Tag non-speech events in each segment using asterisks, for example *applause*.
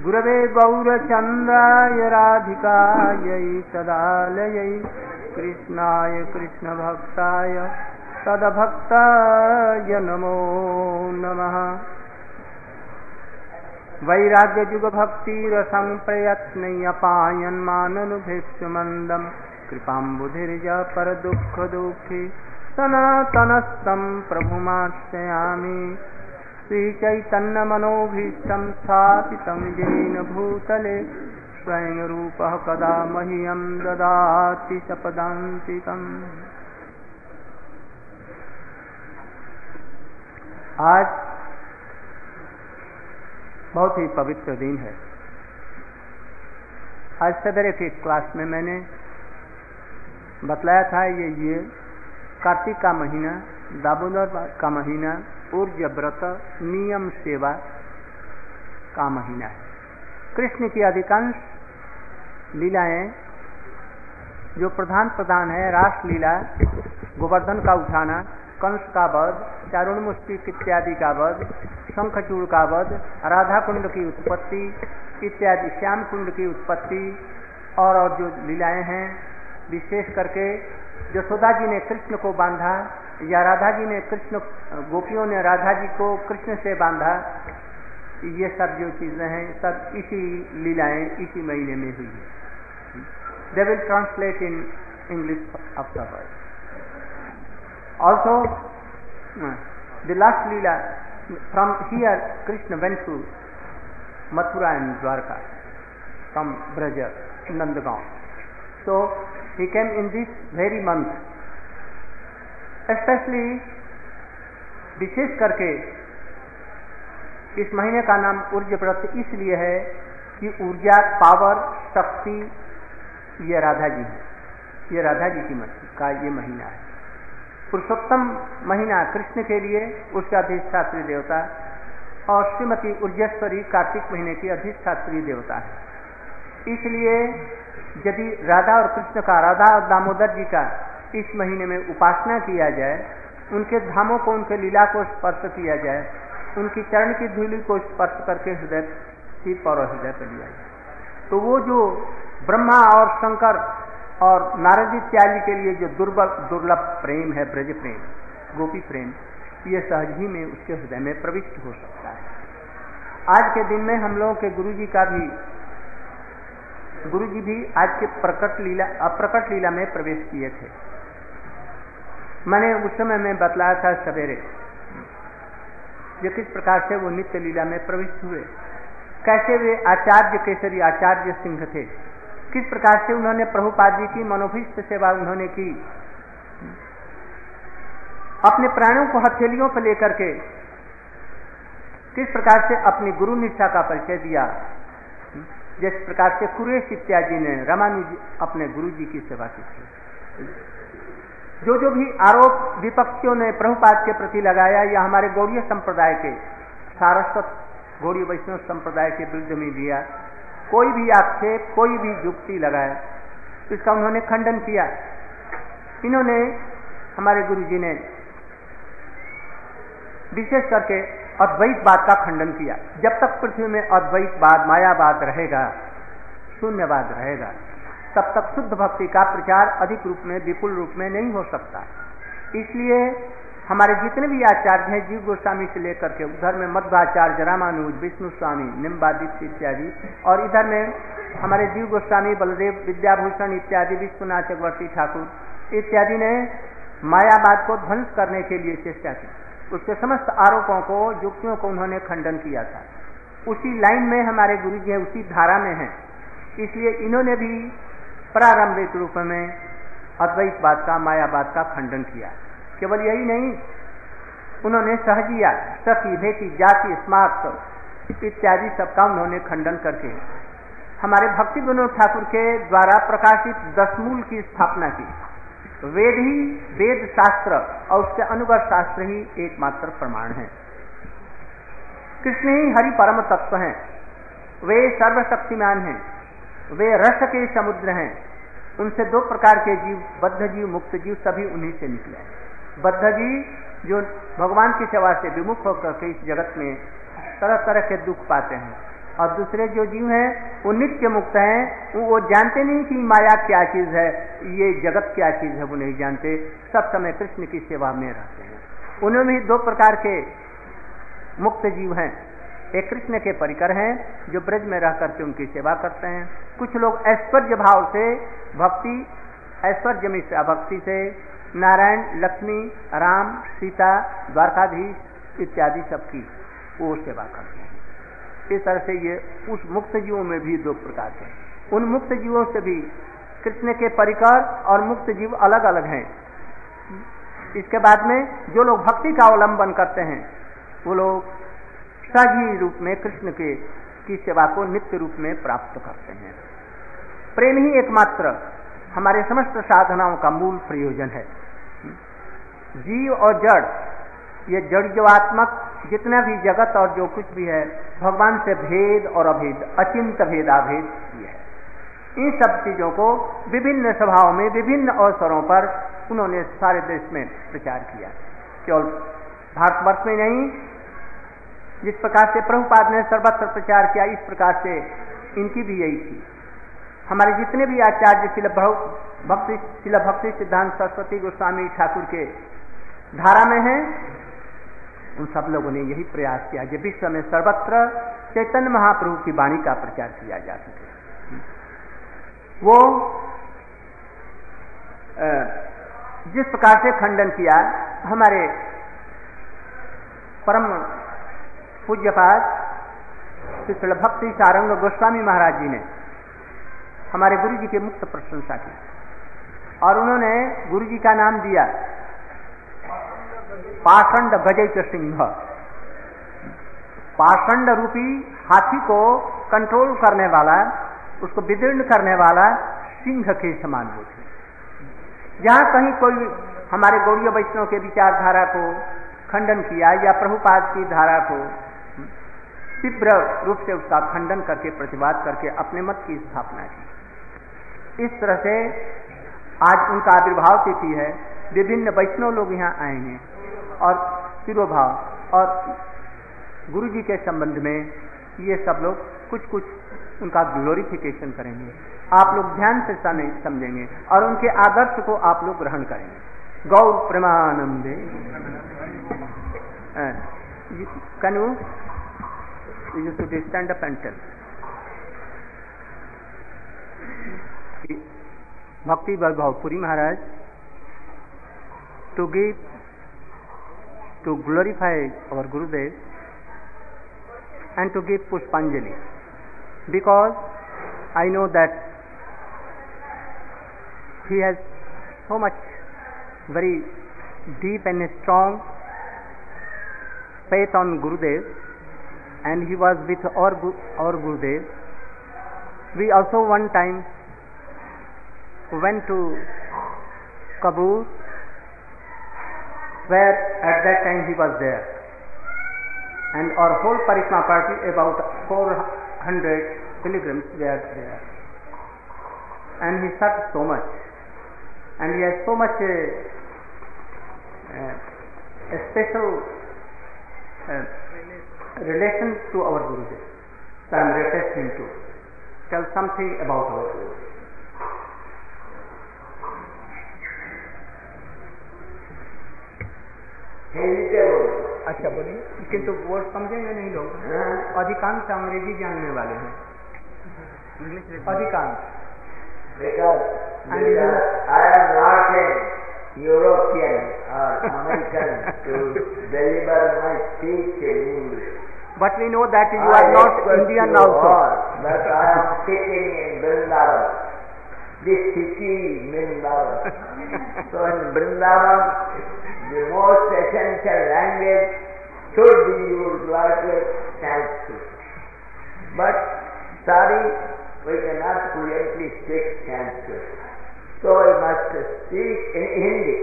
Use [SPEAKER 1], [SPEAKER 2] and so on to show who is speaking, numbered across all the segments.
[SPEAKER 1] गुरवे गौरचन्द्राय राधिकायै सदालयै कृष्णाय कृष्णभक्ताय तदभक्ताय नमो नमः। वैराग्ययुगभक्तिरसं प्रयत्नयपायन्माननुभेक्षुमन्दम् कृपाम्बुधिर्य परदुःखदुःखी सनातनस्तं प्रभुमाश्रयामि। श्रीचैतन्यमनोभीष्टं स्थापितं येन भूतले स्वयं रूपः कदा मह्यं ददाति सपदान्तिकम् आज बहुत ही पवित्र दिन है। आज सवेरे की क्लास में मैंने बतलाया था ये ये कार्तिक का महीना दामोदर का महीना ऊर्ज व्रत, नियम सेवा का महीना है कृष्ण की अधिकांश लीलाएँ जो प्रधान प्रधान है रास लीला गोवर्धन का उठाना, कंस का वध, चारुण मुष्टिक इत्यादि का वध, शंखचूड़ का वध, राधा कुंड की उत्पत्ति इत्यादि, श्याम कुंड की उत्पत्ति और और जो लीलाएँ हैं, विशेष करके यशोदा जी ने कृष्ण को बांधा या राधा जी ने कृष्ण, गोपियों ने राधा जी को कृष्ण से बांधा। ये सब जो चीज़ें हैं, सब इसी लीलाएँ इसी महीने में हुई है। They will translate in English of the word also the last lila from here Krishna went to Mathura and Dwarka from Braj Nandgaon so he came in this very month especially विशेष करके इस महीने का नाम ऊर्जा व्रत इसलिए है कि ऊर्जा पावर शक्ति, ये राधा जी है। ये राधा जी की का ये महीना है। पुरुषोत्तम महीना कृष्ण के लिए, उसका अधिष्ठात्री देवता, और श्रीमती ऊर्जेश्वरी कार्तिक महीने की अधिष्ठात्री देवता है। इसलिए यदि राधा और कृष्ण का, राधा और दामोदर जी का इस महीने में उपासना किया जाए, उनके धामों को, उनके लीला को स्पर्श किया जाए, उनकी चरण की धूलि को स्पर्श करके हृदय शिव और हृदय पर लिया जाए। तो वो जो ब्रह्मा और शंकर और नारद इत्यादि के लिए जो दुर्बल, दुर्लभ प्रेम है, ब्रज प्रेम, गोपी प्रेम, ये सहज ही में उसके हृदय में प्रविष्ट हो सकता है। आज के दिन में हम लोगों के गुरु जी का भी गुरु जी भी आज के प्रकट लीला, अप्रकट लीला में प्रवेश किए थे। मैंने उस समय में बतलाया था सवेरे जो किस प्रकार से वो नित्य लीला में प्रविष्ट हुए? कैसे वे आचार्य केसरी, आचार्य सिंह थे? किस प्रकार से उन्होंने प्रभुपाद जी की मनोभिष्ट सेवा उन्होंने की? अपने प्राणों को हथेलियों पर लेकर के किस प्रकार से अपनी गुरु निष्ठा का परिचय दिया? जिस प्रकार से कुरेश इत्यादि ने, रामानुज अपने गुरु जी की सेवा की थी। जो जो भी आरोप विपक्षियों ने प्रभुपाद के प्रति लगाया, या हमारे गौड़ीय संप्रदाय के, सारस्वत गौरी वैष्णव संप्रदाय के विरुद्ध में दिया, कोई भी आक्षेप, कोई भी युक्ति लगाया, इसका उन्होंने खंडन किया। इन्होंने हमारे गुरु जी ने विशेष करके अद्वैत बात का खंडन किया। जब तक पृथ्वी में अद्वैतवाद मायावाद रहेगा, शून्यवाद रहेगा। तब तक शुद्ध भक्ति का प्रचार अधिक रूप में, विपुल रूप में नहीं हो सकता। इसलिए हमारे जितने भी आचार्य हैं, जीव गोस्वामी से लेकर के उधर में मध्वाचार्य रामानुज, विष्णु स्वामी निम्बादित्य इत्यादि, और इधर में हमारे जीव गोस्वामी, बलदेव विद्याभूषण इत्यादि, विश्वनाथ चक्रवर्ती ठाकुर इत्यादि ने मायावाद को ध्वंस करने के लिए चेष्टा की। उसके समस्त आरोपों को, युक्तियों को उन्होंने खंडन किया था। उसी लाइन में हमारे गुरु जी उसी धारा में है। इसलिए इन्होंने भी प्रारंभिक रूप में अद्वैतवाद का मायावाद का खंडन किया। केवल यही नहीं, उन्होंने सहजिया सखी भेटी जाति, स्मार्ट, इत्यादि सबका उन्होंने खंडन करके हमारे भक्ति विनोद ठाकुर के द्वारा प्रकाशित दसमूल की स्थापना की। वेद ही वेद शास्त्र और उसके अनुगत शास्त्र ही एकमात्र प्रमाण है। कृष्ण ही हरि परम तत्व हैं। वे सर्वशक्तिमान हैं। वे रस के समुद्र हैं। उनसे दो प्रकार के जीव, बद्ध जीव, मुक्त जीव, सभी उन्हीं से निकले बद्ध जीव, जो भगवान की सेवा से विमुख होकर के इस जगत में तरह तरह के दुख पाते हैं। और दूसरे जो जीव हैं, वो नित्य मुक्त हैं। वो जानते नहीं कि माया क्या चीज़ है, ये जगत क्या चीज़ है, वो नहीं जानते। सब समय कृष्ण की सेवा में रहते हैं। उनमें भी दो प्रकार के मुक्त जीव हैं। एक कृष्ण के परिकर हैं, जो ब्रज में रह करके उनकी सेवा करते हैं। कुछ लोग ऐश्वर्य भाव से, भक्ति ऐश्वर्य भक्ति से, नारायण, लक्ष्मी, राम, सीता, द्वारकाधीश इत्यादि सबकी वो सेवा करते हैं। इस तरह से ये उस मुक्त जीवों में भी दो प्रकार के उन मुक्त जीवों से भी कृष्ण के परिकर और मुक्त जीव अलग अलग हैं। इसके बाद में जो लोग भक्ति का अवलंबन करते हैं, वो लोग सही रूप में कृष्ण के, की सेवा को नित्य रूप में प्राप्त करते हैं। प्रेम ही एकमात्र हमारे समस्त साधनाओं का मूल प्रयोजन है। जीव और जड़, ये जड़ जीवात्मक, जितना भी जगत और जो कुछ भी है, भगवान से भेद और अभेद, अचिंत भेदाभेद ये है इन सब चीज़ों को विभिन्न सभाओं में, विभिन्न अवसरों पर उन्होंने सारे देश में प्रचार किया। केवल भारतवर्ष में नहीं जिस प्रकार से प्रभुपाद ने सर्वत्र प्रचार किया, इस प्रकार से इनकी भी यही थी। हमारे जितने भी आचार्य शिल भक्ति शिल भक्ति सिद्धांत सरस्वती गोस्वामी ठाकुर के धारा में हैं, उन सब लोगों ने यही प्रयास किया कि विश्व में सर्वत्र चैतन्य महाप्रभु की वाणी का प्रचार किया जा सके। वो जिस प्रकार से खंडन किया, हमारे परम पूज्यपाद श्री भक्ति सारंग गोस्वामी महाराज जी ने हमारे गुरु जी की मुक्त प्रशंसा की और उन्होंने गुरु जी का नाम दिया पाषंड गजय सिंह। पाषंड रूपी हाथी को कंट्रोल करने वाला, उसको विदीर्ण करने वाला सिंह के समान थे। जहाँ कहीं कोई हमारे गौड़ीय वैष्णव के विचारधारा को खंडन किया या प्रभुपाद की धारा को तीव्र रूप से उसका खंडन करके, प्रतिवाद करके अपने मत की स्थापना की। इस तरह से आज उनका आविर्भाव तिथि है। विभिन्न वैष्णव लोग यहाँ आए हैं और सिरोभाव और गुरु जी के संबंध में ये सब लोग कुछ कुछ उनका ग्लोरिफिकेशन करेंगे। आप लोग ध्यान से समझेंगे और उनके आदर्श को आप लोग ग्रहण करेंगे। गौर प्रेमानंदे। Can you you should stand up and tell Bhakti Vaibhavpuri Maharaj to give to glorify our Gurudev and to give Pushpanjali because I know that he has so much very deep and strong faith on Gurudev and he was with our, our Gurudev. We also one time went to Kabul where at that time he was there. And our whole Parikma party, about 400 pilgrims were there. And he suffered so much. And he has so much a, a special uh, relation to our Gurudev. So I am requesting to tell something about our Gurudev. अच्छा बोलिए किंतु word समझेंगे नहीं लोग अधिकांश अंग्रेज़ी जानने वाले हैं अधिकांश
[SPEAKER 2] Because I am not a European or American to deliver my speech in English.
[SPEAKER 1] But we know that you are not Indian also.
[SPEAKER 2] All, but I am sitting in Vrindavan. This city Vrindavan. so in Vrindavan, the most essential language should be used like a Sanskrit. But sorry, we cannot fluently speak Sanskrit. So I must speak in Hindi.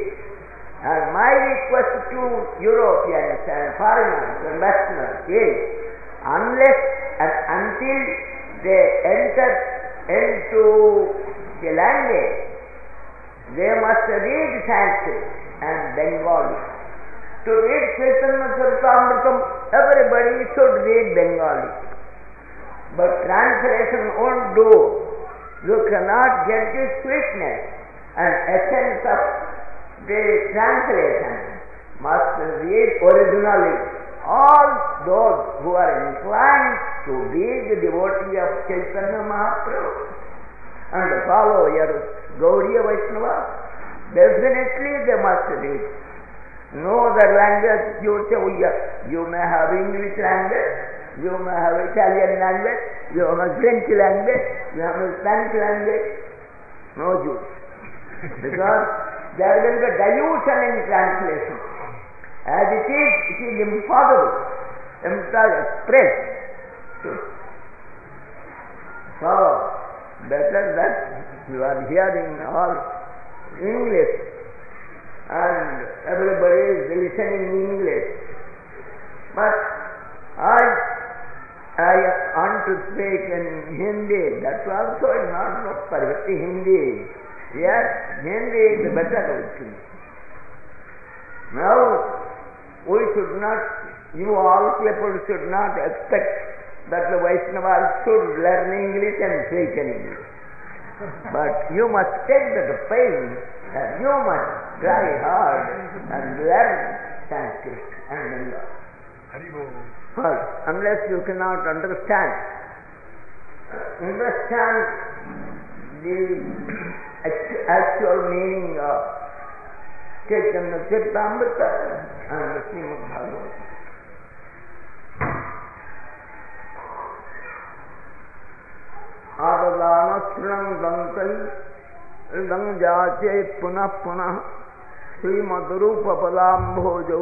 [SPEAKER 2] And my request to Europeans and foreigners and Westerners is, unless and until they enter into the language, they must read Sanskrit and Bengali. To read Chaitanya Charitamritam, everybody should read Bengali. But translation won't do. You cannot get the sweetness and essence of the translation. Must read originally. All those who are inclined to be the devotee of Chaitanya Mahaprabhu and follow your Gaudiya Vaishnava, definitely they must read. No other language, you you may have English language, you may have Italian language, you have French language, you have Spanish language, no use. *laughs* Because there will be dilution in translation. As it is, it is impossible to express. So, better that you are hearing all English and everybody is listening in English. But I, I want to speak in Hindi. That's also not no perfect Hindi. Yes, Hindi is the better also. Now, we should not, you all people should not expect that the Vaishnavas should learn English and speak in English. But you must take the pain and you must try hard and learn Sanskrit and Bengali. First, unless you cannot understand, understand the actual meaning of Chaitanya Chaitamrita and the Srimad Bhagavatam. आददानश्रृणन्तै इदं जाचे पुनः पुनः श्रीमद्रूपपदाम्भोजौ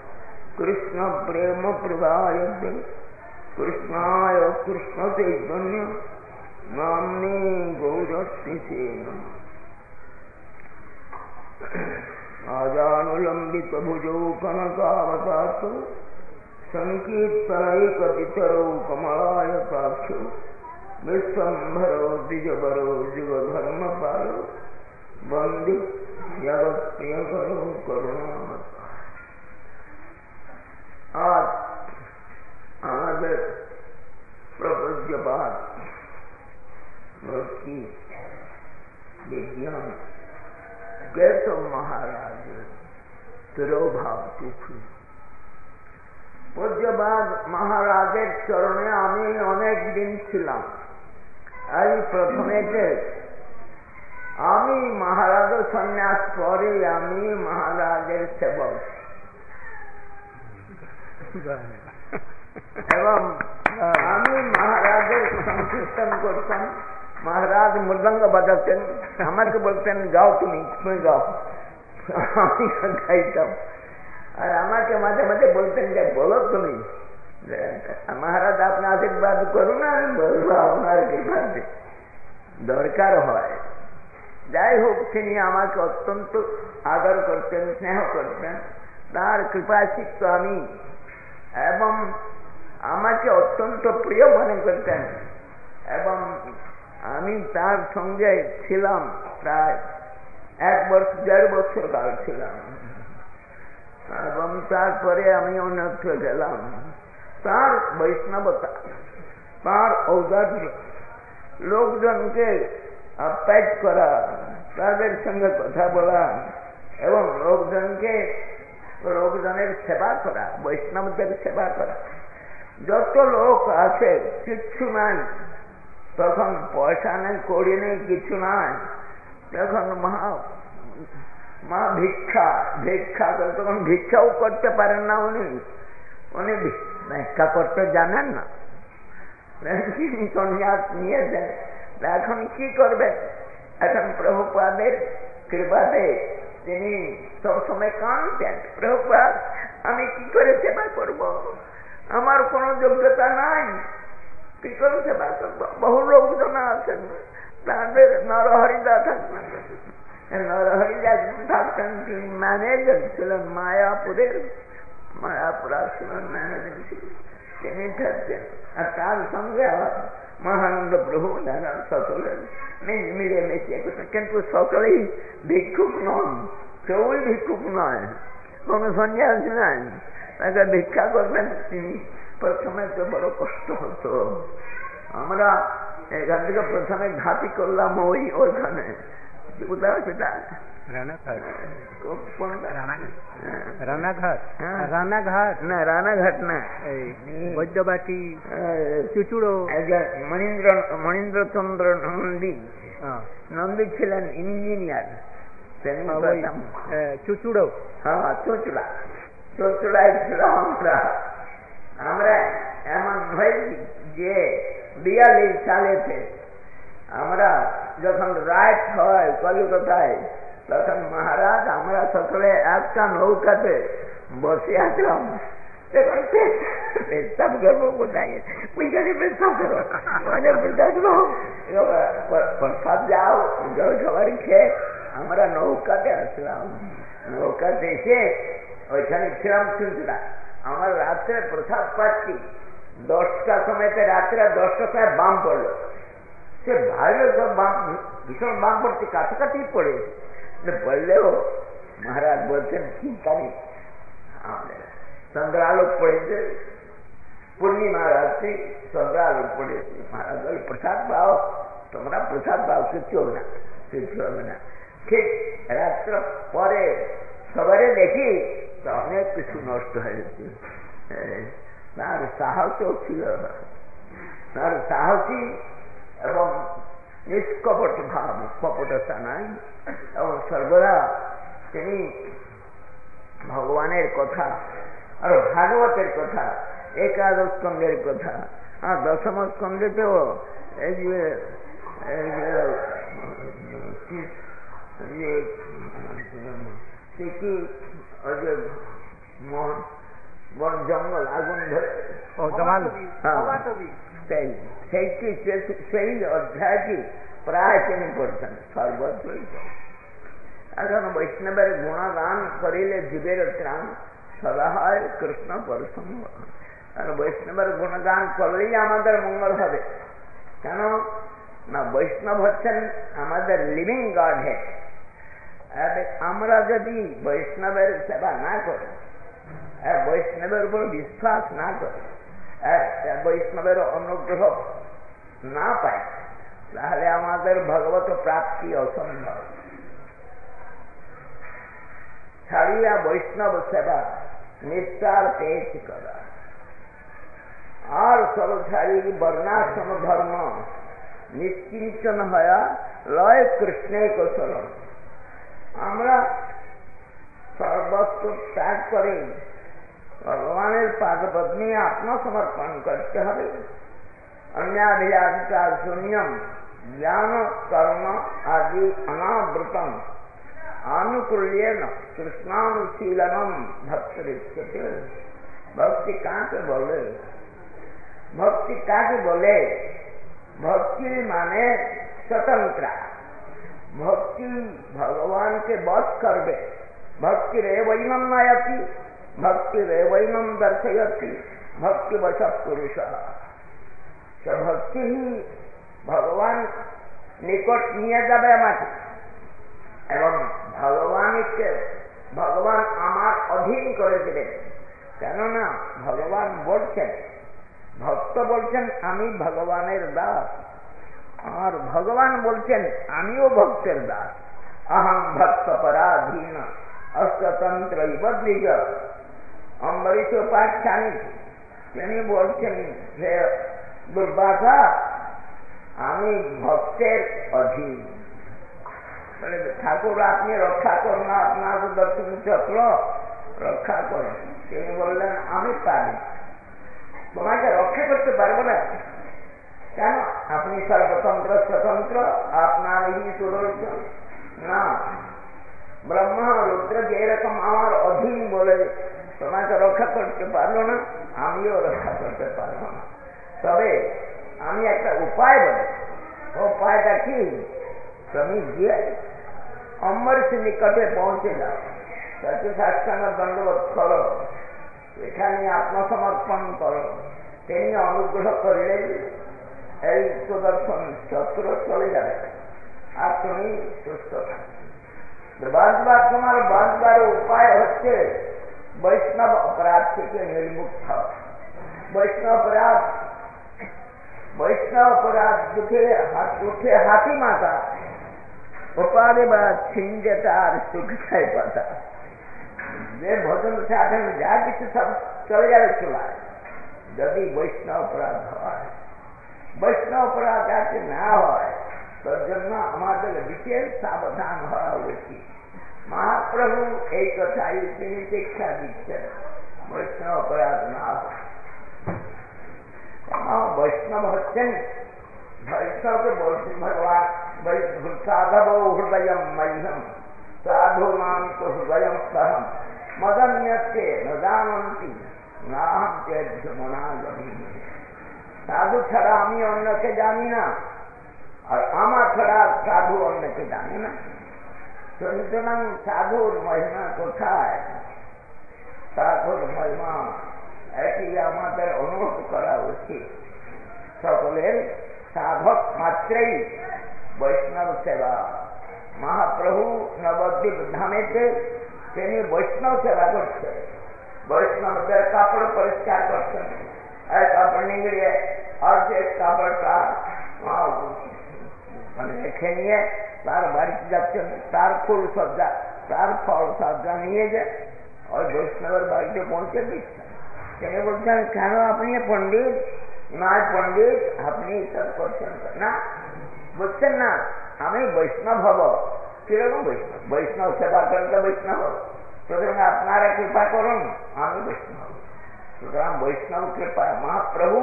[SPEAKER 2] महाबदन्याय प्रदाय कृष्णाय कृष्णचैतन्य नाम्ने गौरतिसे आजानुलम्बितभुजौ कनकावतात् सङ्कीर्तनैकपितरौ कमलायताक्षौ विश्वम्भरो द्विजबरो जुगधर्मपालो वंदे जगत्प्रियकरो करुणामत। आज আমাদের প্রপঞ্চবাদ ভক্তি বিজ্ঞান জ্ঞাত মহারাজের তিরোভাব টুকু পূজ্যবাদ মহারাজের চরণে আমি অনেক দিন ছিলাম। এই প্রথমে আমি মহারাজ সন্ন্যাস পরে আমি মহারাজের সেবক। এবং আমি মহারাজের সংকীর্তন করতাম মহারাজ মৃদঙ্গ বাজাতেন আমাকে বলতেন যাও তুমি তুমি যাও আমি গাইতাম আর আমাকে মাঝে মাঝে বলতেন যে বলো তুমি মহারাজ আপনি আশীর্বাদ করুন আমি বলব আপনার কৃপাতে দরকার হয় যাই হোক তিনি আমাকে অত্যন্ত আদর করতেন স্নেহ করতেন তার কৃপাশিক্ত আমি এবং আমাকে অত্যন্ত প্রিয় মনে করতেন। এবং আমি তার সঙ্গে ছিলাম প্রায় এক বছর, দেড় বছর কাল ছিলাম। এবং তারপরে আমি অন্যত্র গেলাম। তার বৈষ্ণবতা, তার ঔদার্য, লোকজনকে আপ্যায়ত করা, তাদের সঙ্গে কথা বলা এবং লোকজনকে লোকজনের সেবা করা, বৈষ্ণবদের সেবা করা। যত লোক আছে, কিচ্ছু নাই। তখন পয়সা নেই করি নেই, কিছু নাই। তখন মহা, মা ভিক্ষা ভিক্ষা তখন ভিক্ষাও করতে পারেন না উনি। উনি ভিক্ষা করতে জানেন না। সন্ন্যাস নিয়েছেন। এখন কি করবেন? এখন প্রভুপাদের কৃপাতে তিনি সবসময় কাঁদতেন প্রভুপাদ আমি কি করে সেবা করব? আমার কোনো যোগ্যতা নাই। কি করে সেবা করব? বহু লোকজন আছেন। তাদের নরহরিদা থাকবেন। নরহরিদাস থাকতেন তিনি ম্যানেজার ছিলেন মায়াপুরের। মায়াপুর আশ্রমের ম্যানেজার ছিলেন তিনি থাকতেন। আর তার সঙ্গে মহানন্দ প্রভু যারা সকলের মিলেমিশে কিন্তু সকলেই ভিক্ষুক নন। কেউই ভিক্ষুক নয়। কোন সন্ন্যাস নাই। তাকে ভিক্ষা করবেন তিনি। প্রথমে তো বড় কষ্ট হতো। আমরা এখান থেকে প্রথমে ঘাটি করলাম ওই ওইখানে সেটা।
[SPEAKER 1] রানাঘাট।
[SPEAKER 2] হ্যাঁ।
[SPEAKER 1] বৈদ্যবাটি চুচুড়ো।
[SPEAKER 2] একজন মনীন্দ্র মনীন্দ্রচন্দ্র নন্দী।
[SPEAKER 1] হ্যাঁ,
[SPEAKER 2] নন্দী ছিলেন ইঞ্জিনিয়ার।
[SPEAKER 1] এ, চুচুড়ো।
[SPEAKER 2] হ্যাঁ চোচড়া। চোচড়ায় ছিলাম আমরা। আমরা এমন হয়েছি যে বিয়াল্লিশ সালেতে আমরা যখন রাইট হয় কলিকতায় তখন মহারাজ আমরা সকলে একটা নৌকাতে বসে আসলাম এখন পেশাব প্রসাদ যাও, জল খাবারই খেয়ে আমরা নৌকাতে আসলাম। নৌকাতে এসে ওইখানে ছিলাম চুনচুড়া আমার রাত্রে প্রসাদ পাচ্ছি। দশটার সময়তে রাত্রে দশটার সময় বাম পড়ল। সে সব বাম, ভীষণ বাম পড়ছে কাছাকাছি পড়েছে কিন্তু বললেও মহারাজ বলছেন চিন্তা নেই আমাদের চন্দ্রালোক পড়েছে পূর্ণিমা রাত্রি চন্দ্রালোক পড়েছে মহারাজ বলে প্রসাদ পাও তোমরা প্রসাদ পাও কিচ্ছু হবে না কিচ্ছু হবে না ঠিক রাত্র পরে সবারে দেখি তো অনেক কিছু নষ্ট হয়েছে তার সাহসও ছিল তার সাহসী এবং নিষ্কপট ভাব কপটতা নাই এবং সর্বদা তিনি ভগবানের কথা আর ভাগবতের কথা একাদশ স্কন্ধের কথা আর দশম স্কন্ধেতেও এই যে কি ওই বন জঙ্গল আগুন ধরে। সেই সেইটি সেই অধ্যায়টি করছেন এখন বৈষ্ণবের গুণগান করিলে জীবের ত্রাণ সদা হয়, কৃষ্ণ পরসঙ্গ আর বৈষ্ণবের গুণগান করলেই আমাদের মঙ্গল হবে। কেন? না, বৈষ্ণব হচ্ছেন আমাদের লিভিং গড হেড আমরা যদি বৈষ্ণবের সেবা না করি বৈষ্ণবের উপর বিশ্বাস না করি বৈষ্ণবের অনুগ্রহ না পাই, তাহলে আমাদের ভগবত প্রাপ্তি অসম্ভব। ছাড়িয়া বৈষ্ণব সেবা নিষ্ঠার পেশ করা। আর সব ছাড়ি বর্ণাশ্রম ধর্ম নিশ্চিন্তন হয়া লয় কৃষ্ণে কৌশল আমরা সর্বস্ব ত্যাগ করে ભગવાને પાદપદને આત્મસમર્પણ કરશે હવે અન્યાધિયાધિકાર શૂન્યમ જ્ઞાન કર્મ આદિ અનાવૃતમ આનુકૂલ્યન કૃષ્ણાનુશીલનમ ભક્તિ ભક્તિ કાંક બોલે भक्ति काके बोले भक्ति माने स्वतंत्र भक्ति भगवान के बस कर दे भक्ति रे वैनम नयती দর্শয়তি ভক্তি বশ পুরুষ ভক্তি ভগবান নিকট নিয়ে যাবে আমাকে এবং ভগবানকে ভগবান আমার অধীন করে দেবেন কেননা ভগবান বলছেন ভক্ত বলছেন আমি ভগবানের দাস আর ভগবান বলছেন আমিও ভক্তের দাস আহম ভক্ত পরাধীন অষ্টতন্ত্র অম্বরীশ উপাখ্যানী তিনি বলছেন যে, দুর্বাসা, আমি ভক্তের অধীন। বলে, ঠাকুর, আপনি রক্ষা করুন আপনার দর্শন চক্র রক্ষা করুন তিনি বললেন, আমি পারি। তোমাকে রক্ষা করতে পারব না। কেন? আপনি সর্বতন্ত্র, স্বতন্ত্র, আপনার এই সুদর্শন না। ব্রহ্মা, রুদ্র যেরকম আমার অধীন বলে তোমাকে রক্ষা করতে পারল না, আমিও রক্ষা করতে পারব না। তবে আমি একটা উপায় বলে। উপায়টা কি? তুমি গিয়ে অমৃত নিকটে পৌঁছে যাও। সত্য সাষ্টাঙ্গ দণ্ডবোধ করো। এখানে আত্মসমর্পণ করো। তিনি অনুগ্রহ করলে এই সুদর্শন শত্রু চলে যাবে আর তুমি সুস্থ থাকবে। বাঁচবার তোমার বাঁচবার উপায় হচ্ছে વૈષ્ણવ અપરાધ છે તે નિર્મુક્ત થાવ વૈષ્ણવ અપરાધ વૈષ્ણવ અપરાધ દુઃખે ઉઠે હાથી માતા પપ્પાને બા છીન જતા સુખ થાય પાતા જે ભોજન સાથે જા কিছু চলে যাবে চলায় যদি বৈষ্ণব অপরাধ হয় বৈষ্ণব অপরাধ যাতে না হয় তোর জন্য আমাদের বিশেষ সাবধান হওয়া উচিত মহাপ্রভু এই কথাই তিনি শিক্ষা দিচ্ছেন বৈষ্ণব অপরাধ না হয় বৈষ্ণব হচ্ছেন বৈষ্ণবকে বলছেন ভগবান সাধব হৃদয় মহ্যম সাধু মান তো হৃদয় সহম মদন্যকে ন জানন্তি নাম মনা সাধু ছাড়া আমি অন্যকে জানি না আর আমার ছাড়া সাধু অন্যকে জানি না সুতরাং সাধুর মহিমা কোথায়? সাধুর মহিমা, এটি আমাদের অনুভব করা উচিত। সকলের সাধক মাত্রেই বৈষ্ণব সেবা। মহাপ্রভু নবদ্বীপ ধামেতে তিনি বৈষ্ণব সেবা করছেন। বৈষ্ণবদের কাপড় পরিষ্কার করছেন। কাপড় নিগড়িয়ে অর্ধেক কাপড়টা মানে রেখে নিয়ে তার বাড়িতে যাচ্ছেন তার ফুল সজ্জা তার ফল সজ্জা নিয়ে যে ওই বৈষ্ণবের বাড়িতে পৌঁছে দিচ্ছেন তিনি বলছেন কেন আপনি পণ্ডিত নয় পণ্ডিত আপনি সব করছেন না বুঝছেন না আমি বৈষ্ণব হব কিরকম বৈষ্ণব বৈষ্ণব সেবা করলে বৈষ্ণব সুতরাং আপনারা কৃপা করুন আমি বৈষ্ণব সুতরাং বৈষ্ণব কৃপা মহাপ্রভু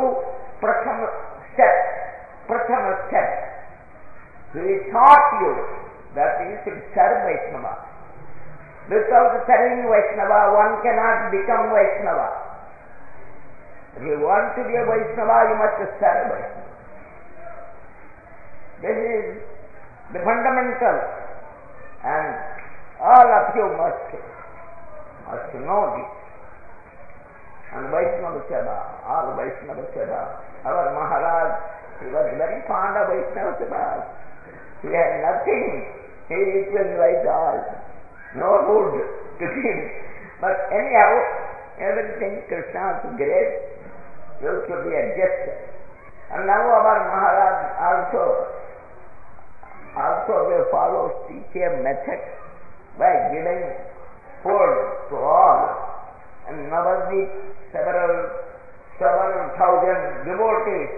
[SPEAKER 2] প্রথম স্টেপ প্রথম So he taught you that you should serve Vaishnava. Without serving Vaishnava, one cannot become Vaishnava. If you want to be a Vaishnava, you must serve Vaishnava. This is the fundamental and all of you must, must know this. And Vaishnava Seva, all Vaishnava Seva, our Maharaj, he was very fond of Vaishnava Seva. He had nothing, he equal like all, no food to give. But anyhow, everything Krishna's grace great, to be adjusted. And now our Maharaj also also will follow the same method by giving food to all. And Navadvip, several, several thousand devotees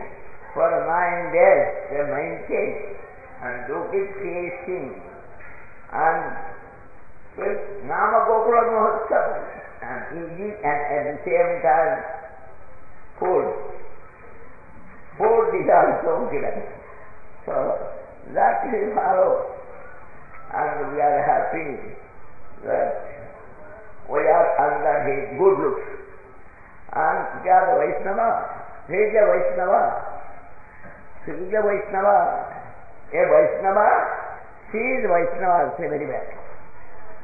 [SPEAKER 2] for nine days they maintain and do big feasting and with Nama Gokula Mahotsav and eating and at the same time food. Food is also given. So that we follow and we are happy that we are under his good looks. And we are the Vaishnava. He is a Vaishnava. He is a Vaishnava. Is Vaishnava, say very well.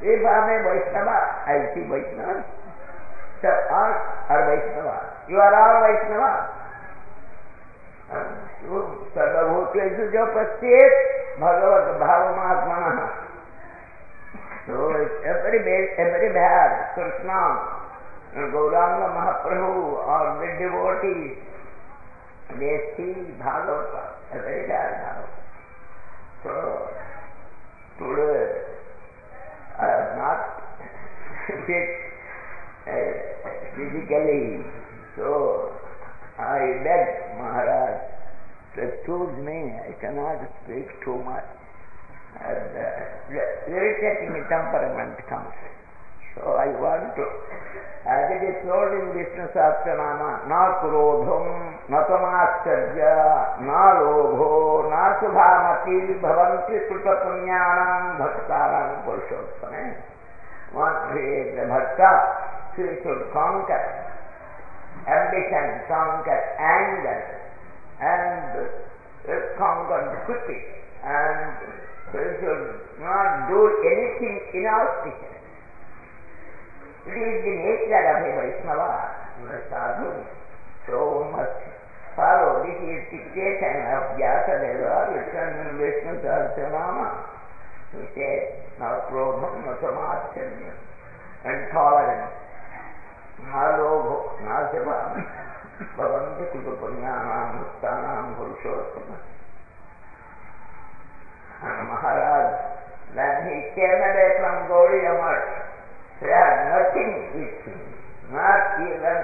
[SPEAKER 2] If I am a Vaishnava, I see Vaishnava. So all are Vaishnava. You are all Vaishnava. सर्वभूतेषु जो पश्चेत भगवत भाव महात्मा Gauranga Mahaprabhu or the devotees, they see Bhagavata, a very bad Bhagavata. So today I have not *laughs* fit uh, physically, so I beg Maharaj to excuse me, I cannot speak too much. And uh, irritating temperament comes. So I want to, as it is told in Vishnu Sahasranama, na krodham, na tamaskarya, na lobho, na subhamati, bhavanti sutta punyanam bhaktaram purushottame. One who is a bhakta, he should conquer ambition, conquer anger, and strong and quickly, and we should not do anything inauspicious. It is the nature of a Vaishnava, sadhu. So must follow. This is dictation of Vyasadeva, written in Vishnu Sahasranama. He says, now prodham, no samatchanya, intolerance, na lobho, na seva, bhavanti kutupunyanam, muttanam, purushottam. And Maharaj, when he came away from Gaudiya Math, he had nothing with him, not even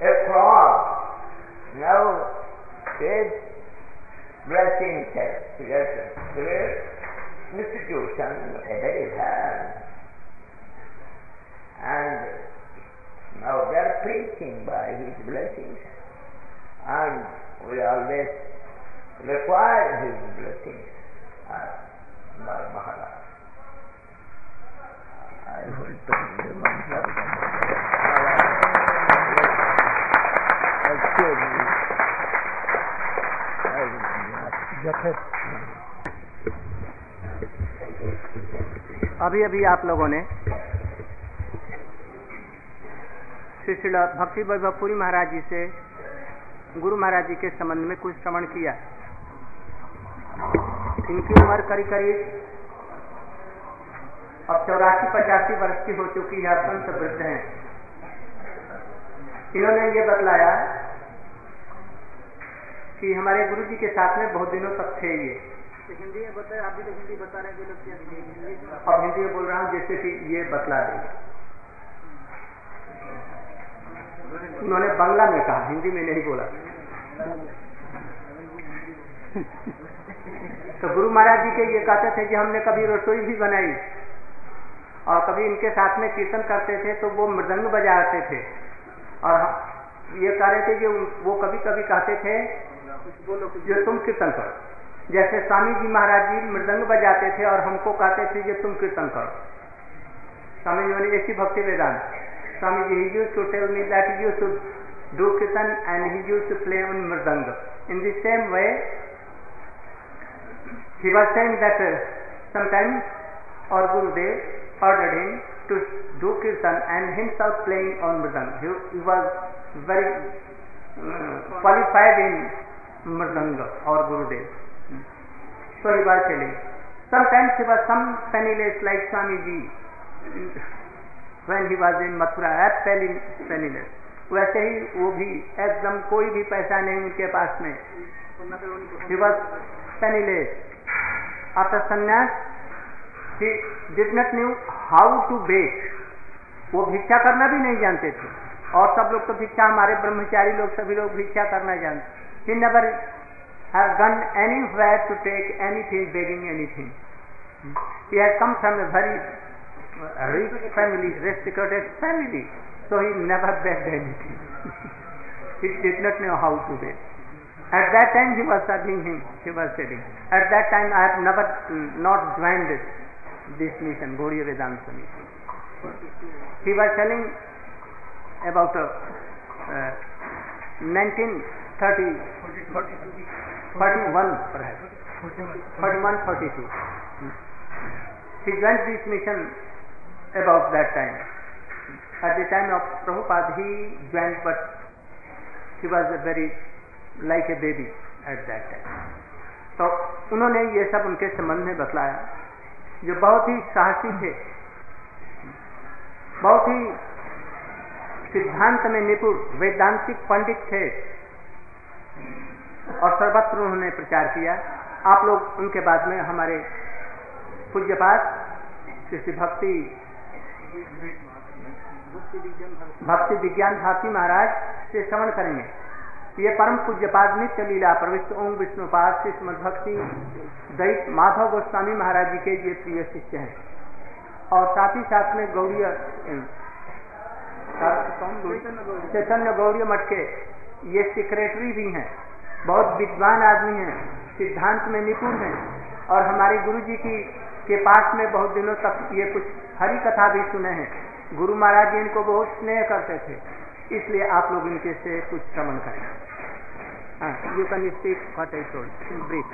[SPEAKER 2] a frog. Now, his blessing has great institution, a very hand. And now they are preaching by his blessings. And we always require his blessings Maharaj.
[SPEAKER 1] अभी अभी आप लोगों ने श्री श्री भक्ति वैभवपुरी महाराज जी से गुरु महाराज जी के संबंध में कुछ श्रवण किया। इनकी उम्र करीब करीब अब चौरासी पचासी वर्ष की हो चुकी है अत्यंत वृद्ध हैं। इन्होंने ये बतलाया कि हमारे गुरु जी के साथ में बहुत दिनों तक थे ये।
[SPEAKER 3] हिंदी में बताए आप भी तो हिंदी बता रहे हैं
[SPEAKER 1] अब हिंदी में बोल रहा हूँ जैसे कि ये बतला देंगे उन्होंने बांग्ला में कहा हिंदी में नहीं बोला। *laughs* तो गुरु महाराज जी के ये कहते थे कि हमने कभी रसोई भी बनाई और कभी इनके साथ में कीर्तन करते थे तो वो मृदंग बजाते थे। और ये कह रहे थे कि वो कभी कभी कहते थे जो तुम कीर्तन करो। जैसे स्वामी जी महाराज जी मृदंग बजाते थे और हमको कहते थे जो तुम कीर्तन करो। स्वामी जी ने ऐसी Bhakti Vedanta. Swami ji he used to tell me that you to do kirtan and he used to play on mridanga. In the same way he was saying uh, sometimes our Gurudev ordered him to do kirtan and himself playing on mridang. He, he was very uh, qualified in mridanga, our Gurudev. So he was telling. Sometimes he was some penniless like Swamiji when he was in Mathura, absolutely penniless. वैसे ही वो भी एकदम कोई भी पैसा नहीं उनके पास में was penniless. After sannyas, knew how to beg वो भिक्षा करना भी नहीं जानते थे। और सब लोग तो भिक्षा हमारे ब्रह्मचारी लोग सभी लोग भिक्षा करना जानते he never have done anywhere to take anything begging anything he has come from a very rich family restricted family so he never begged anything he did not know how to beg At that time he was studying him, he was studying. At that time I have never mm, not joined. This mission Gaudiya Vedanta mission he was telling about uh, uh, 1930 41 perhaps 41 42 he joined this mission about that time at the time of Prabhupada he joined but he was a very like a baby at that time तो उन्होंने ये सब उनके संबंध में बतलाया जो बहुत ही साहसी थे। बहुत ही सिद्धांत में निपुण, वैदांतिक पंडित थे। और सर्वत्र उन्होंने प्रचार किया। आप लोग उनके बाद में हमारे पूज्यपात श्री भक्ति भक्ति विज्ञान भारती महाराज, से श्रवण करेंगे। ये परम पूज्यपाद नित्य लीला, प्रविष्ट ओम विष्णुपाद श्री भक्ति, दैत माधव गोस्वामी महाराज जी के ये प्रिय शिष्य हैं। और साथ ही साथ में गौड़ीय चैतन्य गौरी मठ के ये सेक्रेटरी भी हैं। बहुत विद्वान आदमी हैं, सिद्धांत में निपुण हैं। और हमारे गुरु जी की, के पास में बहुत दिनों तक ये कुछ हरी कथा भी सुने हैं। गुरु महाराज जी इनको बहुत स्नेह करते थे। इसलिए आप लोग इनके से कुछ श्रमण करें। You can speak what I in brief